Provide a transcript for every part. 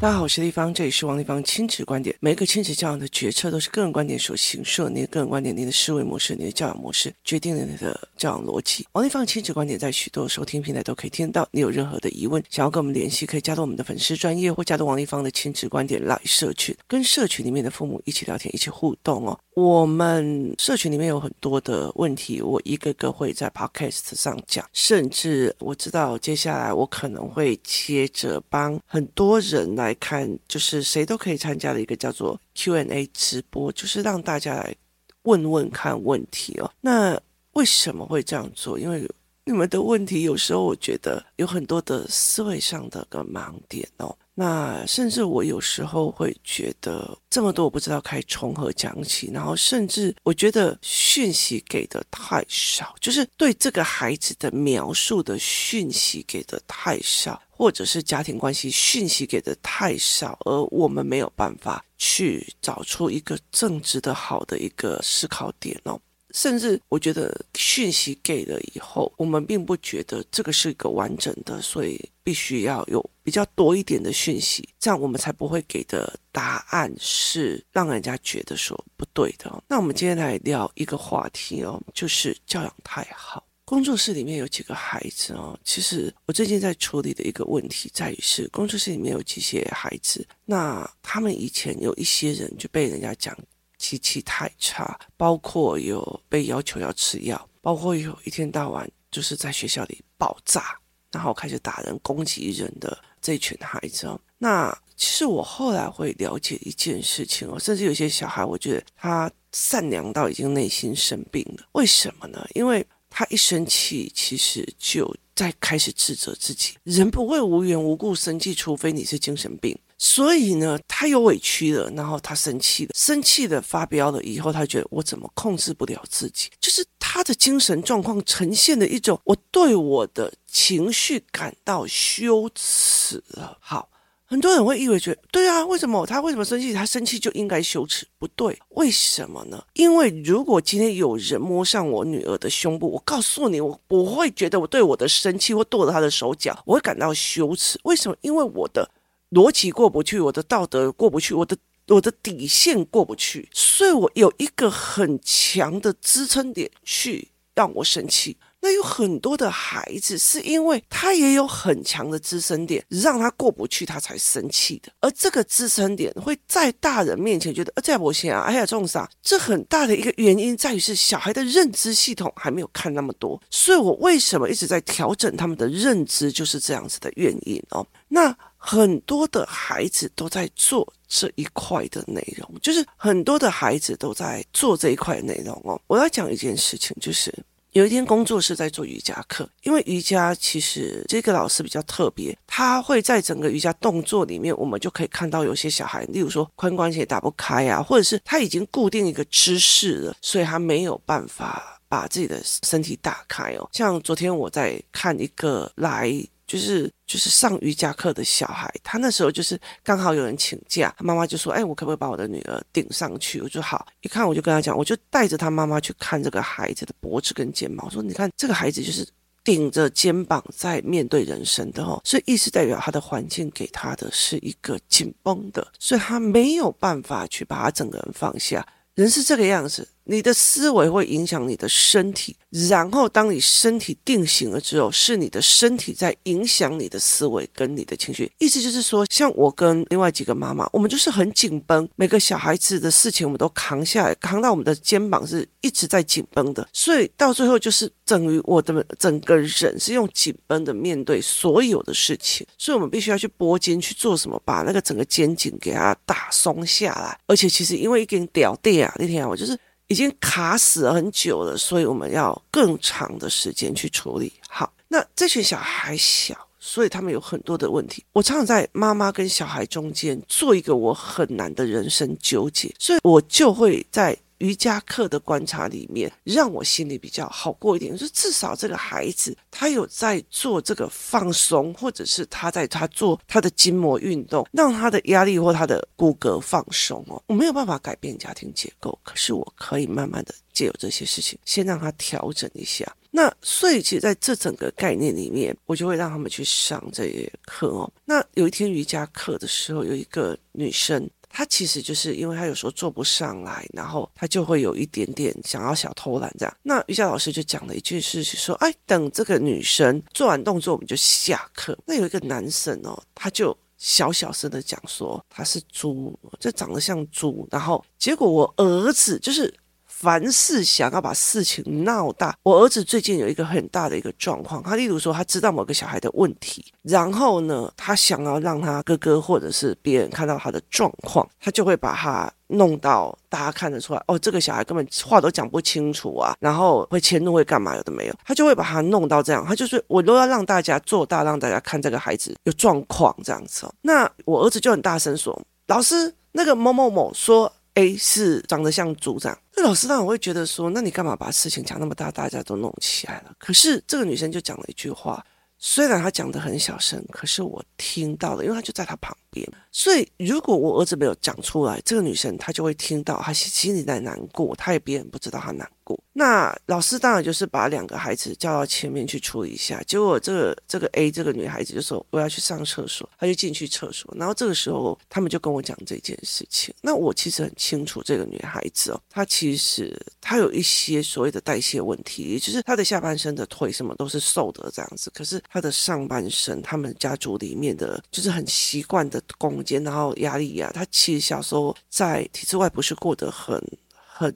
大家好，我是丽芳，这里是王丽芳亲子观点。每个亲子教养的决策都是个人观点所形塑，你的个人观点、你的思维模式、你的教养模式，决定了你的教养逻辑。王丽芳亲子观点在许多收听平台都可以听到。你有任何的疑问，想要跟我们联系，可以加入我们的粉丝专业，或加入王丽芳的亲子观点来社群，跟社群里面的父母一起聊天，一起互动哦。我们社群里面有很多的问题，我一个个会在 Podcast 上讲，甚至我知道接下来我可能会接着帮很多人来来看，就是谁都可以参加的一个叫做 Q&A 直播，就是让大家来问问看问题哦。那为什么会这样做？因为你们的问题有时候我觉得有很多的思维上的个盲点哦。那甚至我有时候会觉得这么多我不知道该从何讲起，然后甚至我觉得讯息给的太少，就是对这个孩子的描述的讯息给的太少，或者是家庭关系讯息给的太少，而我们没有办法去找出一个正直的好的一个思考点哦。甚至我觉得讯息给了以后，我们并不觉得这个是一个完整的，所以必须要有比较多一点的讯息，这样我们才不会给的答案是让人家觉得说不对的。那我们今天来聊一个话题哦，就是教养太好。工作室里面有几个孩子哦，其实我最近在处理的一个问题在于是，工作室里面有几些孩子，那他们以前有一些人就被人家讲。脾气太差，包括有被要求要吃药，包括有一天到晚就是在学校里爆炸，然后开始打人、攻击人的这群孩子。那其实我后来会了解一件事情哦，甚至有些小孩，我觉得他善良到已经内心生病了。为什么呢？因为他一生气，其实就在开始自责自己。人不会无缘无故生气，除非你是精神病。所以呢，他有委屈了，然后他生气了，生气的发飙了以后，他觉得我怎么控制不了自己？就是他的精神状况呈现的一种，我对我的情绪感到羞耻了。好，很多人会以为觉得，对啊，为什么他为什么生气？他生气就应该羞耻？不对，为什么呢？因为如果今天有人摸上我女儿的胸部，我告诉你，我不会觉得我对我的生气或剁了他的手脚，我会感到羞耻。为什么？因为我的。逻辑过不去，我的道德过不去，我的我的底线过不去，所以我有一个很强的支撑点去让我生气。那有很多的孩子是因为他也有很强的支撑点，让他过不去，他才生气的。而这个支撑点会在大人面前觉得，呃，这不行啊，哎呀，这种啥？这很大的一个原因在于是小孩的认知系统还没有看那么多，所以我为什么一直在调整他们的认知，就是这样子的原因哦。那。很多的孩子都在做这一块的内容，就是很多的孩子都在做这一块内容哦。我要讲一件事情，就是有一天工作室在做瑜伽课，因为瑜伽其实这个老师比较特别，他会在整个瑜伽动作里面，我们就可以看到有些小孩，例如说髋关节打不开啊，或者是他已经固定一个姿势了，所以他没有办法把自己的身体打开哦。像昨天我在看一个来。就是就是上瑜伽课的小孩，他那时候就是刚好有人请假，他妈妈就说：“哎，我可不可以把我的女儿顶上去？”我就好，一看我就跟他讲，我就带着他妈妈去看这个孩子的脖子跟肩膀，我说：“你看这个孩子就是顶着肩膀在面对人生的哦，所以意思代表他的环境给他的是一个紧绷的，所以他没有办法去把他整个人放下。人是这个样子。”你的思维会影响你的身体，然后当你身体定型了之后，是你的身体在影响你的思维跟你的情绪。意思就是说，像我跟另外几个妈妈，我们就是很紧绷，每个小孩子的事情我们都扛下来，扛到我们的肩膀是一直在紧绷的，所以到最后就是等于我的整个人是用紧绷的面对所有的事情，所以我们必须要去拨筋去做什么，把那个整个肩颈给它打松下来。而且其实因为一根吊带啊，那天我就是。已经卡死了很久了，所以我们要更长的时间去处理。好，那这群小孩小，所以他们有很多的问题。我常常在妈妈跟小孩中间做一个我很难的人生纠结，所以我就会在。瑜伽课的观察里面，让我心里比较好过一点。就至少这个孩子他有在做这个放松，或者是他在他做他的筋膜运动，让他的压力或他的骨骼放松哦。我没有办法改变家庭结构，可是我可以慢慢的借由这些事情，先让他调整一下。那所以其实在这整个概念里面，我就会让他们去上这些课哦。那有一天瑜伽课的时候，有一个女生。他其实就是因为他有时候做不上来，然后他就会有一点点想要小偷懒这样。那瑜伽老师就讲了一句事情，说：“哎，等这个女生做完动作，我们就下课。”那有一个男生哦，他就小小声的讲说：“他是猪，这长得像猪。”然后结果我儿子就是。凡事想要把事情闹大，我儿子最近有一个很大的一个状况，他例如说他知道某个小孩的问题，然后呢，他想要让他哥哥或者是别人看到他的状况，他就会把他弄到大家看得出来，哦，这个小孩根本话都讲不清楚啊，然后会迁怒会干嘛有的没有，他就会把他弄到这样，他就是我都要让大家做大，让大家看这个孩子有状况这样子哦。那我儿子就很大声说，老师，那个某某某说。A 是长得像组长，老师当然会觉得说，那你干嘛把事情讲那么大，大家都弄起来了？可是这个女生就讲了一句话，虽然她讲的很小声，可是我听到了，因为她就在她旁边。所以如果我儿子没有讲出来，这个女生她就会听到，她心里在难过，她也别人不知道她难过。那老师当然就是把两个孩子叫到前面去处理一下。结果这个这个 A 这个女孩子就说我要去上厕所，她就进去厕所。然后这个时候他们就跟我讲这件事情。那我其实很清楚这个女孩子哦，她其实她有一些所谓的代谢问题，也就是她的下半身的腿什么都是瘦的这样子，可是她的上半身，他们家族里面的就是很习惯的攻坚，然后压力呀，他其实小时候在体制外不是过得很很。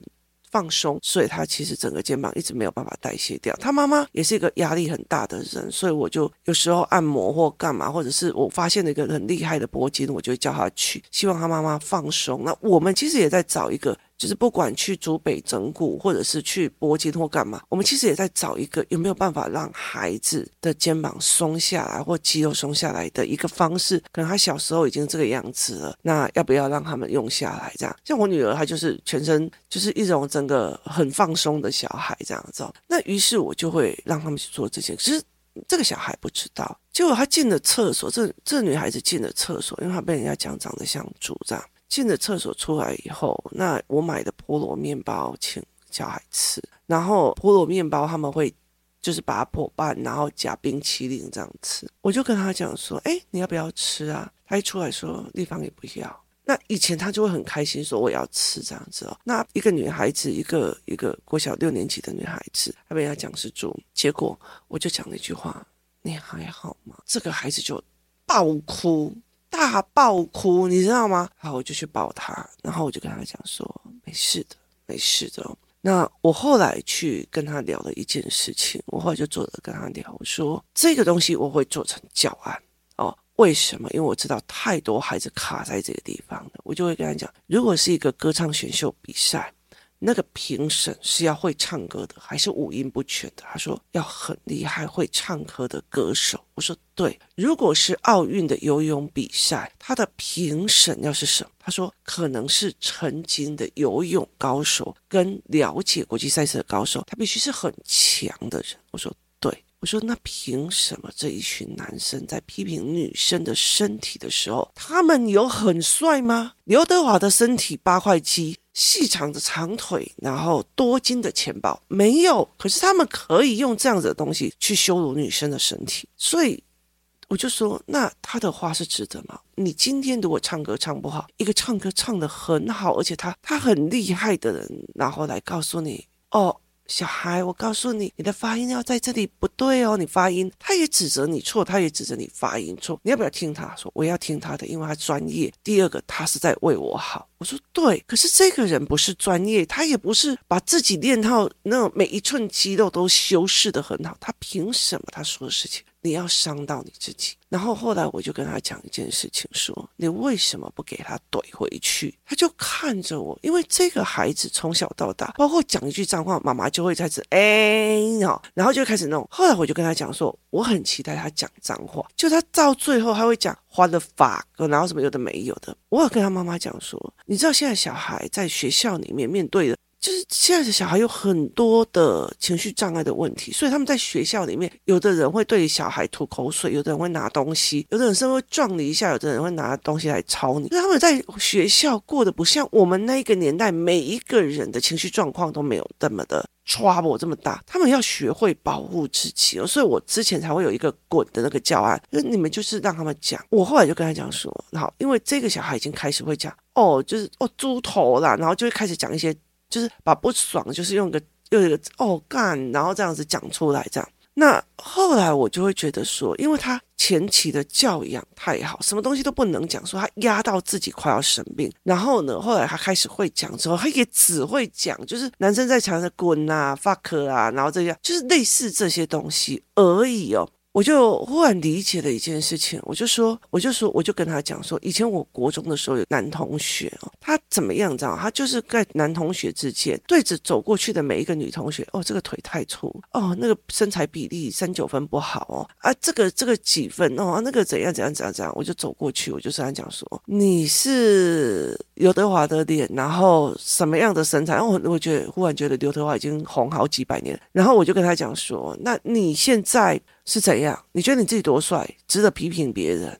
放松，所以他其实整个肩膀一直没有办法代谢掉。他妈妈也是一个压力很大的人，所以我就有时候按摩或干嘛，或者是我发现了一个很厉害的铂金，我就叫他去，希望他妈妈放松。那我们其实也在找一个。就是不管去足北整骨，或者是去拨筋或干嘛，我们其实也在找一个有没有办法让孩子的肩膀松下来或肌肉松下来的一个方式。可能他小时候已经这个样子了，那要不要让他们用下来？这样，像我女儿，她就是全身就是一种整个很放松的小孩这样子。那于是我就会让他们去做这些。其实这个小孩不知道，结果他进了厕所，这这女孩子进了厕所，因为她被人家讲长得像猪这样。进了厕所出来以后，那我买的菠萝面包请小孩吃，然后菠萝面包他们会就是把它破半，然后夹冰淇淋这样吃。我就跟他讲说：“哎，你要不要吃啊？”他一出来说：“立方也不要。”那以前他就会很开心说：“我要吃这样子哦。”那一个女孩子，一个一个国小六年级的女孩子，她被人家讲是猪，结果我就讲了一句话：“你还好吗？”这个孩子就爆哭。大爆哭，你知道吗？好，我就去抱他，然后我就跟他讲说：“没事的，没事的。”那我后来去跟他聊了一件事情，我后来就坐着跟他聊，我说：“这个东西我会做成教案哦，为什么？因为我知道太多孩子卡在这个地方了，我就会跟他讲，如果是一个歌唱选秀比赛。”那个评审是要会唱歌的，还是五音不全的？他说要很厉害会唱歌的歌手。我说对。如果是奥运的游泳比赛，他的评审要是什么？他说可能是曾经的游泳高手跟了解国际赛事的高手，他必须是很强的人。我说。我说那凭什么这一群男生在批评女生的身体的时候，他们有很帅吗？刘德华的身体八块肌。细长的长腿，然后多金的钱包没有，可是他们可以用这样子的东西去羞辱女生的身体，所以我就说，那他的话是值得吗？你今天如果唱歌唱不好，一个唱歌唱得很好，而且他他很厉害的人，然后来告诉你，哦。小孩，我告诉你，你的发音要在这里不对哦。你发音，他也指责你错，他也指责你发音错。你要不要听他说？我要听他的，因为他专业。第二个，他是在为我好。我说对，可是这个人不是专业，他也不是把自己练到那种每一寸肌肉都修饰的很好。他凭什么他说的事情？你要伤到你自己，然后后来我就跟他讲一件事情，说你为什么不给他怼回去？他就看着我，因为这个孩子从小到大，包括讲一句脏话，妈妈就会开始哎，然后就开始弄。后来我就跟他讲说，我很期待他讲脏话，就他到最后他会讲花的法，然后什么有的没有的。我有跟他妈妈讲说，你知道现在小孩在学校里面面对的。就是现在的小孩有很多的情绪障碍的问题，所以他们在学校里面，有的人会对小孩吐口水，有的人会拿东西，有的人是会撞你一下，有的人会拿东西来抄你。那他们在学校过得不像我们那一个年代，每一个人的情绪状况都没有这么的 trouble 这么大。他们要学会保护自己哦，所以我之前才会有一个滚的那个教案，那你们就是让他们讲。我后来就跟他讲说，好，因为这个小孩已经开始会讲。哦，就是哦，猪头啦，然后就会开始讲一些，就是把不爽，就是用一个又一个哦干，然后这样子讲出来，这样。那后来我就会觉得说，因为他前期的教养太好，什么东西都不能讲，说他压到自己快要生病。然后呢，后来他开始会讲之后，他也只会讲，就是男生在墙上滚啊、fuck 啊，然后这样，就是类似这些东西而已哦。我就忽然理解了一件事情，我就说，我就说，我就跟他讲说，以前我国中的时候有男同学哦，他怎么样？知道，他就是在男同学之间对着走过去的每一个女同学，哦，这个腿太粗，哦，那个身材比例三九分不好哦，啊，这个这个几分哦，那个怎样怎样怎样怎样，我就走过去，我就跟他讲说，你是刘德华的脸，然后什么样的身材？我我觉得忽然觉得刘德华已经红好几百年，然后我就跟他讲说，那你现在。是怎样？你觉得你自己多帅，值得批评别人？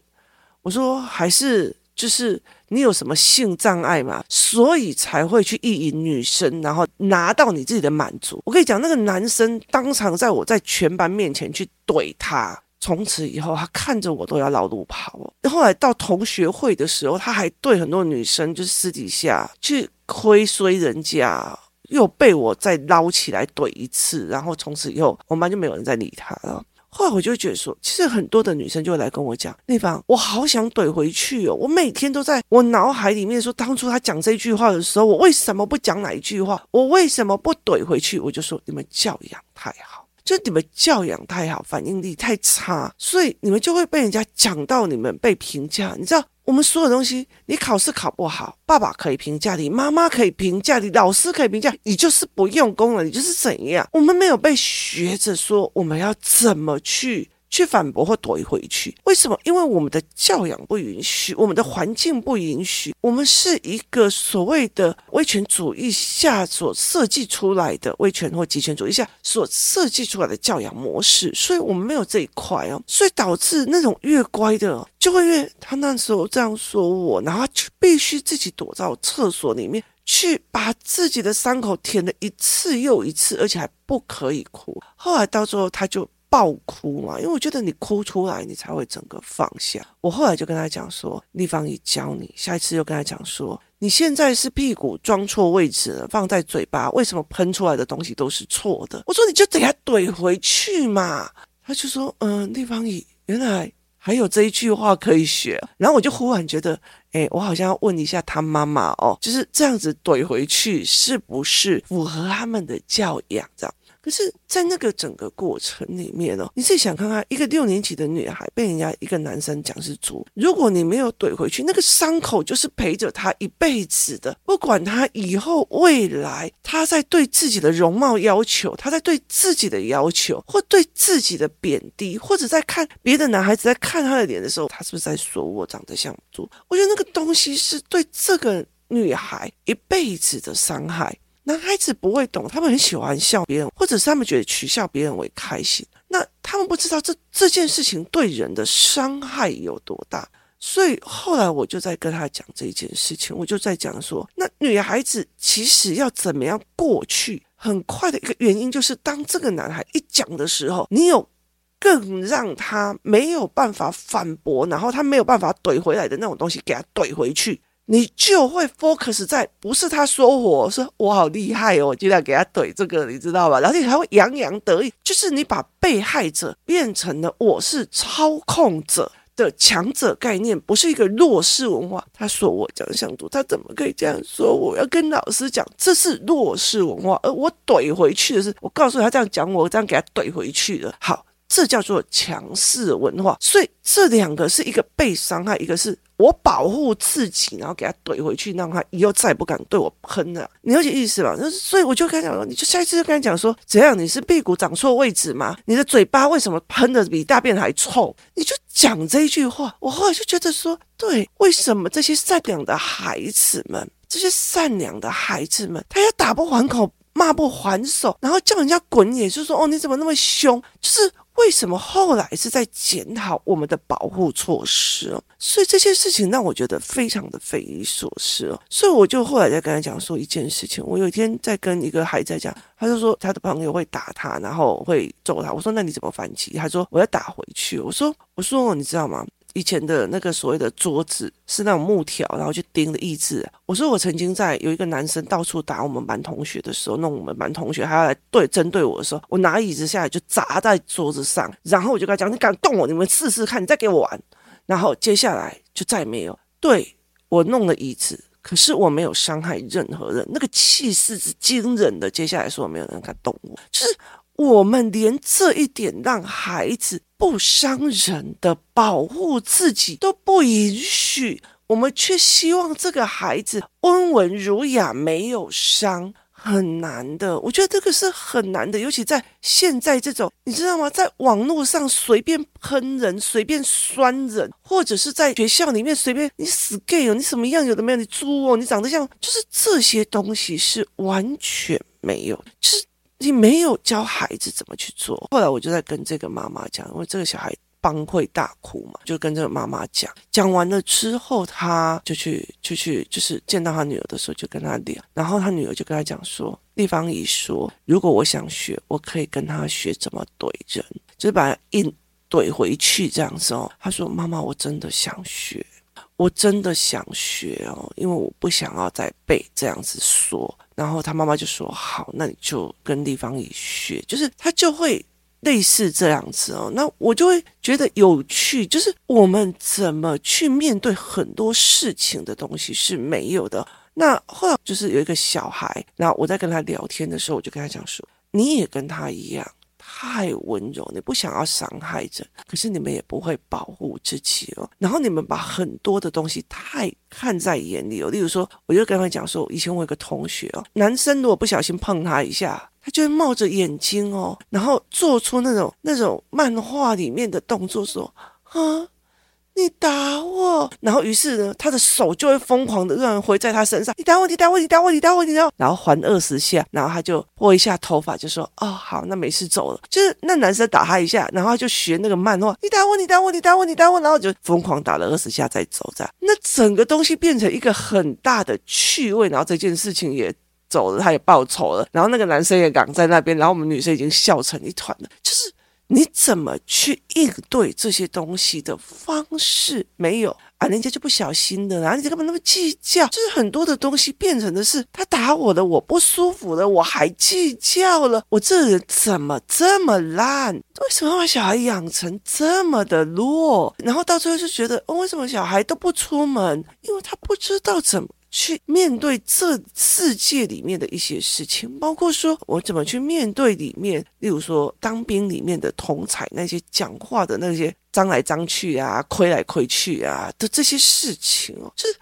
我说还是就是你有什么性障碍嘛，所以才会去意淫女生，然后拿到你自己的满足。我跟你讲，那个男生当场在我在全班面前去怼他，从此以后他看着我都要绕路跑。后来到同学会的时候，他还对很多女生就是私底下去亏衰人家，又被我再捞起来怼一次，然后从此以后我们班就没有人再理他了。后来我就觉得说，其实很多的女生就会来跟我讲，丽芳，我好想怼回去哦。我每天都在我脑海里面说，当初他讲这句话的时候，我为什么不讲哪一句话？我为什么不怼回去？我就说你们教养太好，就是你们教养太好，反应力太差，所以你们就会被人家讲到你们被评价，你知道。我们所有东西，你考试考不好，爸爸可以评价你，妈妈可以评价你，老师可以评价你，就是不用功了，你就是怎样？我们没有被学着说我们要怎么去。去反驳或怼回去，为什么？因为我们的教养不允许，我们的环境不允许，我们是一个所谓的威权主义下所设计出来的威权或极权主义下所设计出来的教养模式，所以我们没有这一块哦，所以导致那种越乖的就会越他那时候这样说我，然后就必须自己躲到厕所里面去把自己的伤口舔了一次又一次，而且还不可以哭。后来到最后他就。爆哭嘛，因为我觉得你哭出来，你才会整个放下。我后来就跟他讲说，立方已教你，下一次又跟他讲说，你现在是屁股装错位置了，放在嘴巴，为什么喷出来的东西都是错的？我说你就等下怼回去嘛。他就说，嗯，立方已原来还有这一句话可以学。然后我就忽然觉得，哎，我好像要问一下他妈妈哦，就是这样子怼回去，是不是符合他们的教养这样？可是，在那个整个过程里面哦，你自己想看看，一个六年级的女孩被人家一个男生讲是猪，如果你没有怼回去，那个伤口就是陪着她一辈子的。不管她以后未来，她在对自己的容貌要求，她在对自己的要求，或对自己的贬低，或者在看别的男孩子在看她的脸的时候，她是不是在说我长得像猪？我觉得那个东西是对这个女孩一辈子的伤害。男孩子不会懂，他们很喜欢笑别人，或者是他们觉得取笑别人为开心。那他们不知道这这件事情对人的伤害有多大。所以后来我就在跟他讲这件事情，我就在讲说，那女孩子其实要怎么样过去，很快的一个原因就是，当这个男孩一讲的时候，你有更让他没有办法反驳，然后他没有办法怼回来的那种东西，给他怼回去。你就会 focus 在不是他说我，说我好厉害哦，我就要给他怼这个，你知道吧？然后你还会洋洋得意，就是你把被害者变成了我是操控者的强者概念，不是一个弱势文化。他说我长相读，他怎么可以这样说？我要跟老师讲，这是弱势文化，而我怼回去的是，我告诉他这样讲我，这样给他怼回去的。好，这叫做强势文化。所以这两个是一个被伤害，一个是。我保护自己，然后给他怼回去，让他以后再也不敢对我喷了。你了解意思吧？就是，所以我就跟他讲说，你就下一次就跟他讲说，怎样？你是屁股长错位置吗？你的嘴巴为什么喷的比大便还臭？你就讲这一句话。我后来就觉得说，对，为什么这些善良的孩子们这些善良的孩子们，他也打不还口，骂不还手，然后叫人家滚，也就是说，哦，你怎么那么凶？就是。为什么后来是在检讨我们的保护措施哦？所以这些事情让我觉得非常的匪夷所思哦。所以我就后来在跟他讲说一件事情。我有一天在跟一个孩子在讲，他就说他的朋友会打他，然后会揍他。我说那你怎么反击？他说我要打回去。我说我说你知道吗？以前的那个所谓的桌子是那种木条，然后就钉的义字。我说我曾经在有一个男生到处打我们班同学的时候，弄我们班同学还要来对针对我的时候，我拿椅子下来就砸在桌子上，然后我就跟他讲：“你敢动我，你们试试看，你再给我玩。”然后接下来就再也没有对我弄了椅子，可是我没有伤害任何人，那个气势是惊人的。接下来说没有人敢动我，就是。我们连这一点让孩子不伤人的保护自己都不允许，我们却希望这个孩子温文儒雅，没有伤，很难的。我觉得这个是很难的，尤其在现在这种，你知道吗？在网络上随便喷人、随便酸人，或者是在学校里面随便你死 gay 哦，你什么样有的没有，你猪哦，你长得像，就是这些东西是完全没有，就是。你没有教孩子怎么去做。后来我就在跟这个妈妈讲，因为这个小孩崩溃大哭嘛，就跟这个妈妈讲。讲完了之后，他就去就去，就是见到他女儿的时候，就跟他聊。然后他女儿就跟他讲说：“丽芳姨说，如果我想学，我可以跟他学怎么怼人，就是把他硬怼回去这样子哦。”他说：“妈妈，我真的想学，我真的想学哦，因为我不想要再被这样子说。”然后他妈妈就说：“好，那你就跟丽芳姨学，就是他就会类似这样子哦。那我就会觉得有趣，就是我们怎么去面对很多事情的东西是没有的。那后来就是有一个小孩，然后我在跟他聊天的时候，我就跟他讲说：你也跟他一样。”太温柔，你不想要伤害人，可是你们也不会保护自己哦。然后你们把很多的东西太看在眼里哦。例如说，我就跟他讲说，以前我有个同学哦，男生如果不小心碰他一下，他就会冒着眼睛哦，然后做出那种那种漫画里面的动作，说啊。你打我，然后于是呢，他的手就会疯狂的让人挥在他身上。你打我，你打我，你打我，你打我，你打我，然后还二十下，然后他就拨一下头发，就说：“哦，好，那没事，走了。”就是那男生打他一下，然后他就学那个漫画，你打我，你打我，你打我，你打我，然后就疯狂打了二十下再走，这样。那整个东西变成一个很大的趣味，然后这件事情也走了，他也报仇了，然后那个男生也挡在那边，然后我们女生已经笑成一团了，就是。你怎么去应对这些东西的方式没有啊？人家就不小心的，然后你干嘛那么计较？就是很多的东西变成的是他打我的，我不舒服了，我还计较了，我这人怎么这么烂？为什么把小孩养成这么的弱？然后到最后就觉得，哦，为什么小孩都不出门？因为他不知道怎么。去面对这世界里面的一些事情，包括说我怎么去面对里面，例如说当兵里面的同才那些讲话的那些脏来脏去啊、亏来亏去啊的这些事情哦，就是。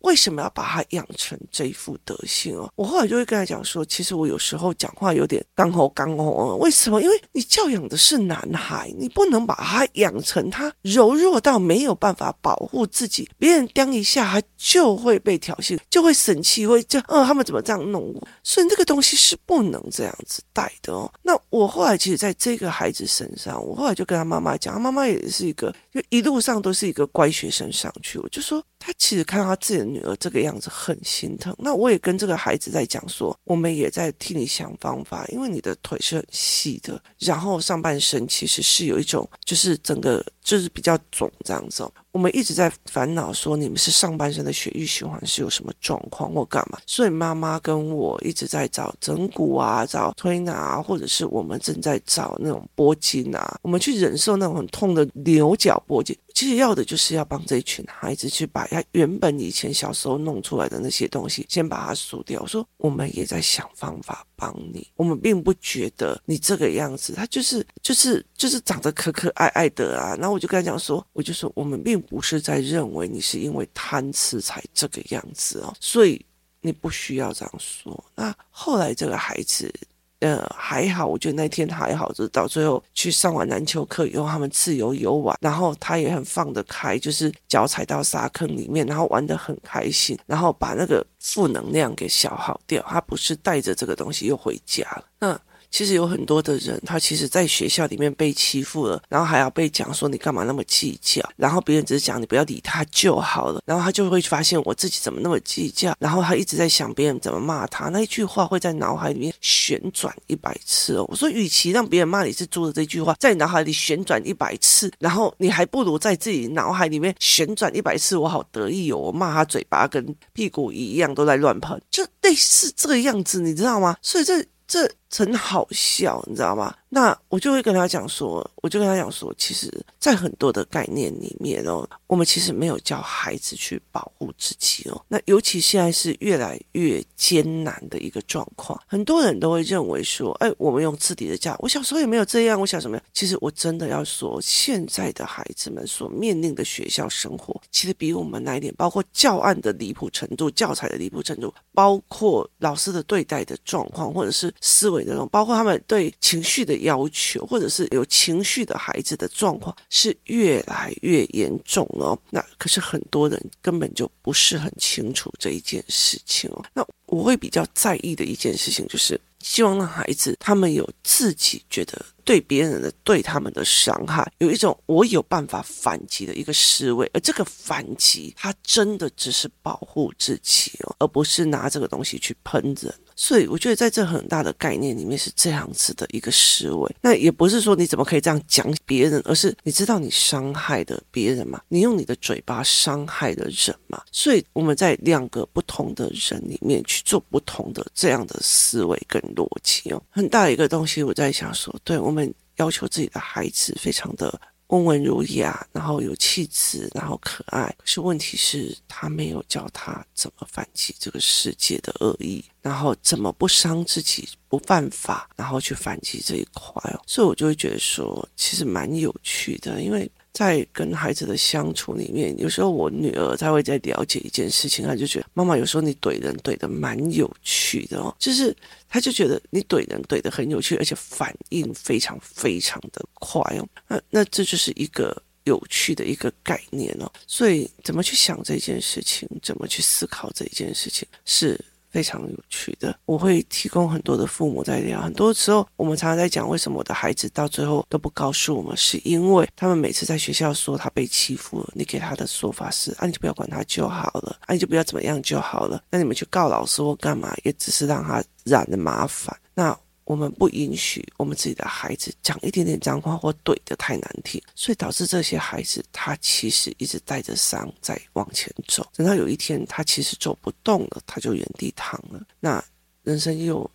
为什么要把他养成这副德行哦？我后来就会跟他讲说，其实我有时候讲话有点刚吼刚吼哦。为什么？因为你教养的是男孩，你不能把他养成他柔弱到没有办法保护自己，别人叮一下他就会被挑衅，就会生气，会就嗯，他们怎么这样弄我？所以这个东西是不能这样子带的哦。那我后来其实在这个孩子身上，我后来就跟他妈妈讲，他妈妈也是一个，就一路上都是一个乖学生上去，我就说。他其实看到他自己的女儿这个样子很心疼，那我也跟这个孩子在讲说，我们也在替你想方法，因为你的腿是很细的，然后上半身其实是有一种，就是整个就是比较肿这样子。哦我们一直在烦恼说，你们是上半身的血液循环是有什么状况或干嘛，所以妈妈跟我一直在找整骨啊，找推拿啊，或者是我们正在找那种拨筋啊，我们去忍受那种很痛的牛角拨筋。其实要的就是要帮这一群孩子去把他原本以前小时候弄出来的那些东西先把它输掉。我说我们也在想方法帮你，我们并不觉得你这个样子，他就是就是就是长得可可爱爱的啊。然后我就跟他讲说，我就说我们并不是在认为你是因为贪吃才这个样子哦，所以你不需要这样说。那后来这个孩子。呃，还好，我觉得那天还好，就是到最后去上完篮球课以后，他们自由游玩，然后他也很放得开，就是脚踩到沙坑里面，然后玩得很开心，然后把那个负能量给消耗掉。他不是带着这个东西又回家了，那。其实有很多的人，他其实在学校里面被欺负了，然后还要被讲说你干嘛那么计较，然后别人只是讲你不要理他就好了，然后他就会发现我自己怎么那么计较，然后他一直在想别人怎么骂他，那一句话会在脑海里面旋转一百次哦。我说，与其让别人骂你是猪的这句话在脑海里旋转一百次，然后你还不如在自己脑海里面旋转一百次，我好得意哦，我骂他嘴巴跟屁股一样都在乱喷，就类似这个样子，你知道吗？所以这。这很好笑，你知道吗？那我就会跟他讲说，我就跟他讲说，其实，在很多的概念里面哦，我们其实没有教孩子去保护自己哦。那尤其现在是越来越艰难的一个状况，很多人都会认为说，哎，我们用自己的家，我小时候也没有这样，我想什么样？其实我真的要说，现在的孩子们所面临的学校生活，其实比我们那一点，包括教案的离谱程度、教材的离谱程度，包括老师的对待的状况，或者是思维那种，包括他们对情绪的。要求，或者是有情绪的孩子的状况是越来越严重哦。那可是很多人根本就不是很清楚这一件事情哦。那我会比较在意的一件事情就是，希望让孩子他们有自己觉得对别人的对他们的伤害，有一种我有办法反击的一个思维，而这个反击，他真的只是保护自己哦，而不是拿这个东西去喷人。所以我觉得在这很大的概念里面是这样子的一个思维，那也不是说你怎么可以这样讲别人，而是你知道你伤害的别人吗？你用你的嘴巴伤害的人吗？所以我们在两个不同的人里面去做不同的这样的思维跟逻辑哦，很大一个东西我在想说，对，我们要求自己的孩子非常的。温文儒雅，然后有气质，然后可爱。可是问题是，他没有教他怎么反击这个世界的恶意，然后怎么不伤自己、不犯法，然后去反击这一块哦。所以我就会觉得说，其实蛮有趣的，因为。在跟孩子的相处里面，有时候我女儿她会在了解一件事情，她就觉得妈妈有时候你怼人怼的蛮有趣的哦，就是她就觉得你怼人怼的很有趣，而且反应非常非常的快哦。那那这就是一个有趣的一个概念哦。所以怎么去想这件事情，怎么去思考这件事情是。非常有趣的，我会提供很多的父母在聊。很多时候，我们常常在讲为什么我的孩子到最后都不告诉我们，是因为他们每次在学校说他被欺负了，你给他的说法是啊，你就不要管他就好了，啊，你就不要怎么样就好了。那你们去告老师或干嘛，也只是让他染的麻烦。那。我们不允许我们自己的孩子讲一点点脏话或怼得太难听，所以导致这些孩子他其实一直带着伤在往前走，等到有一天他其实走不动了，他就原地躺了。那人生又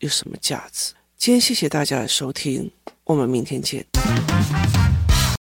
有什么价值？今天谢谢大家的收听，我们明天见。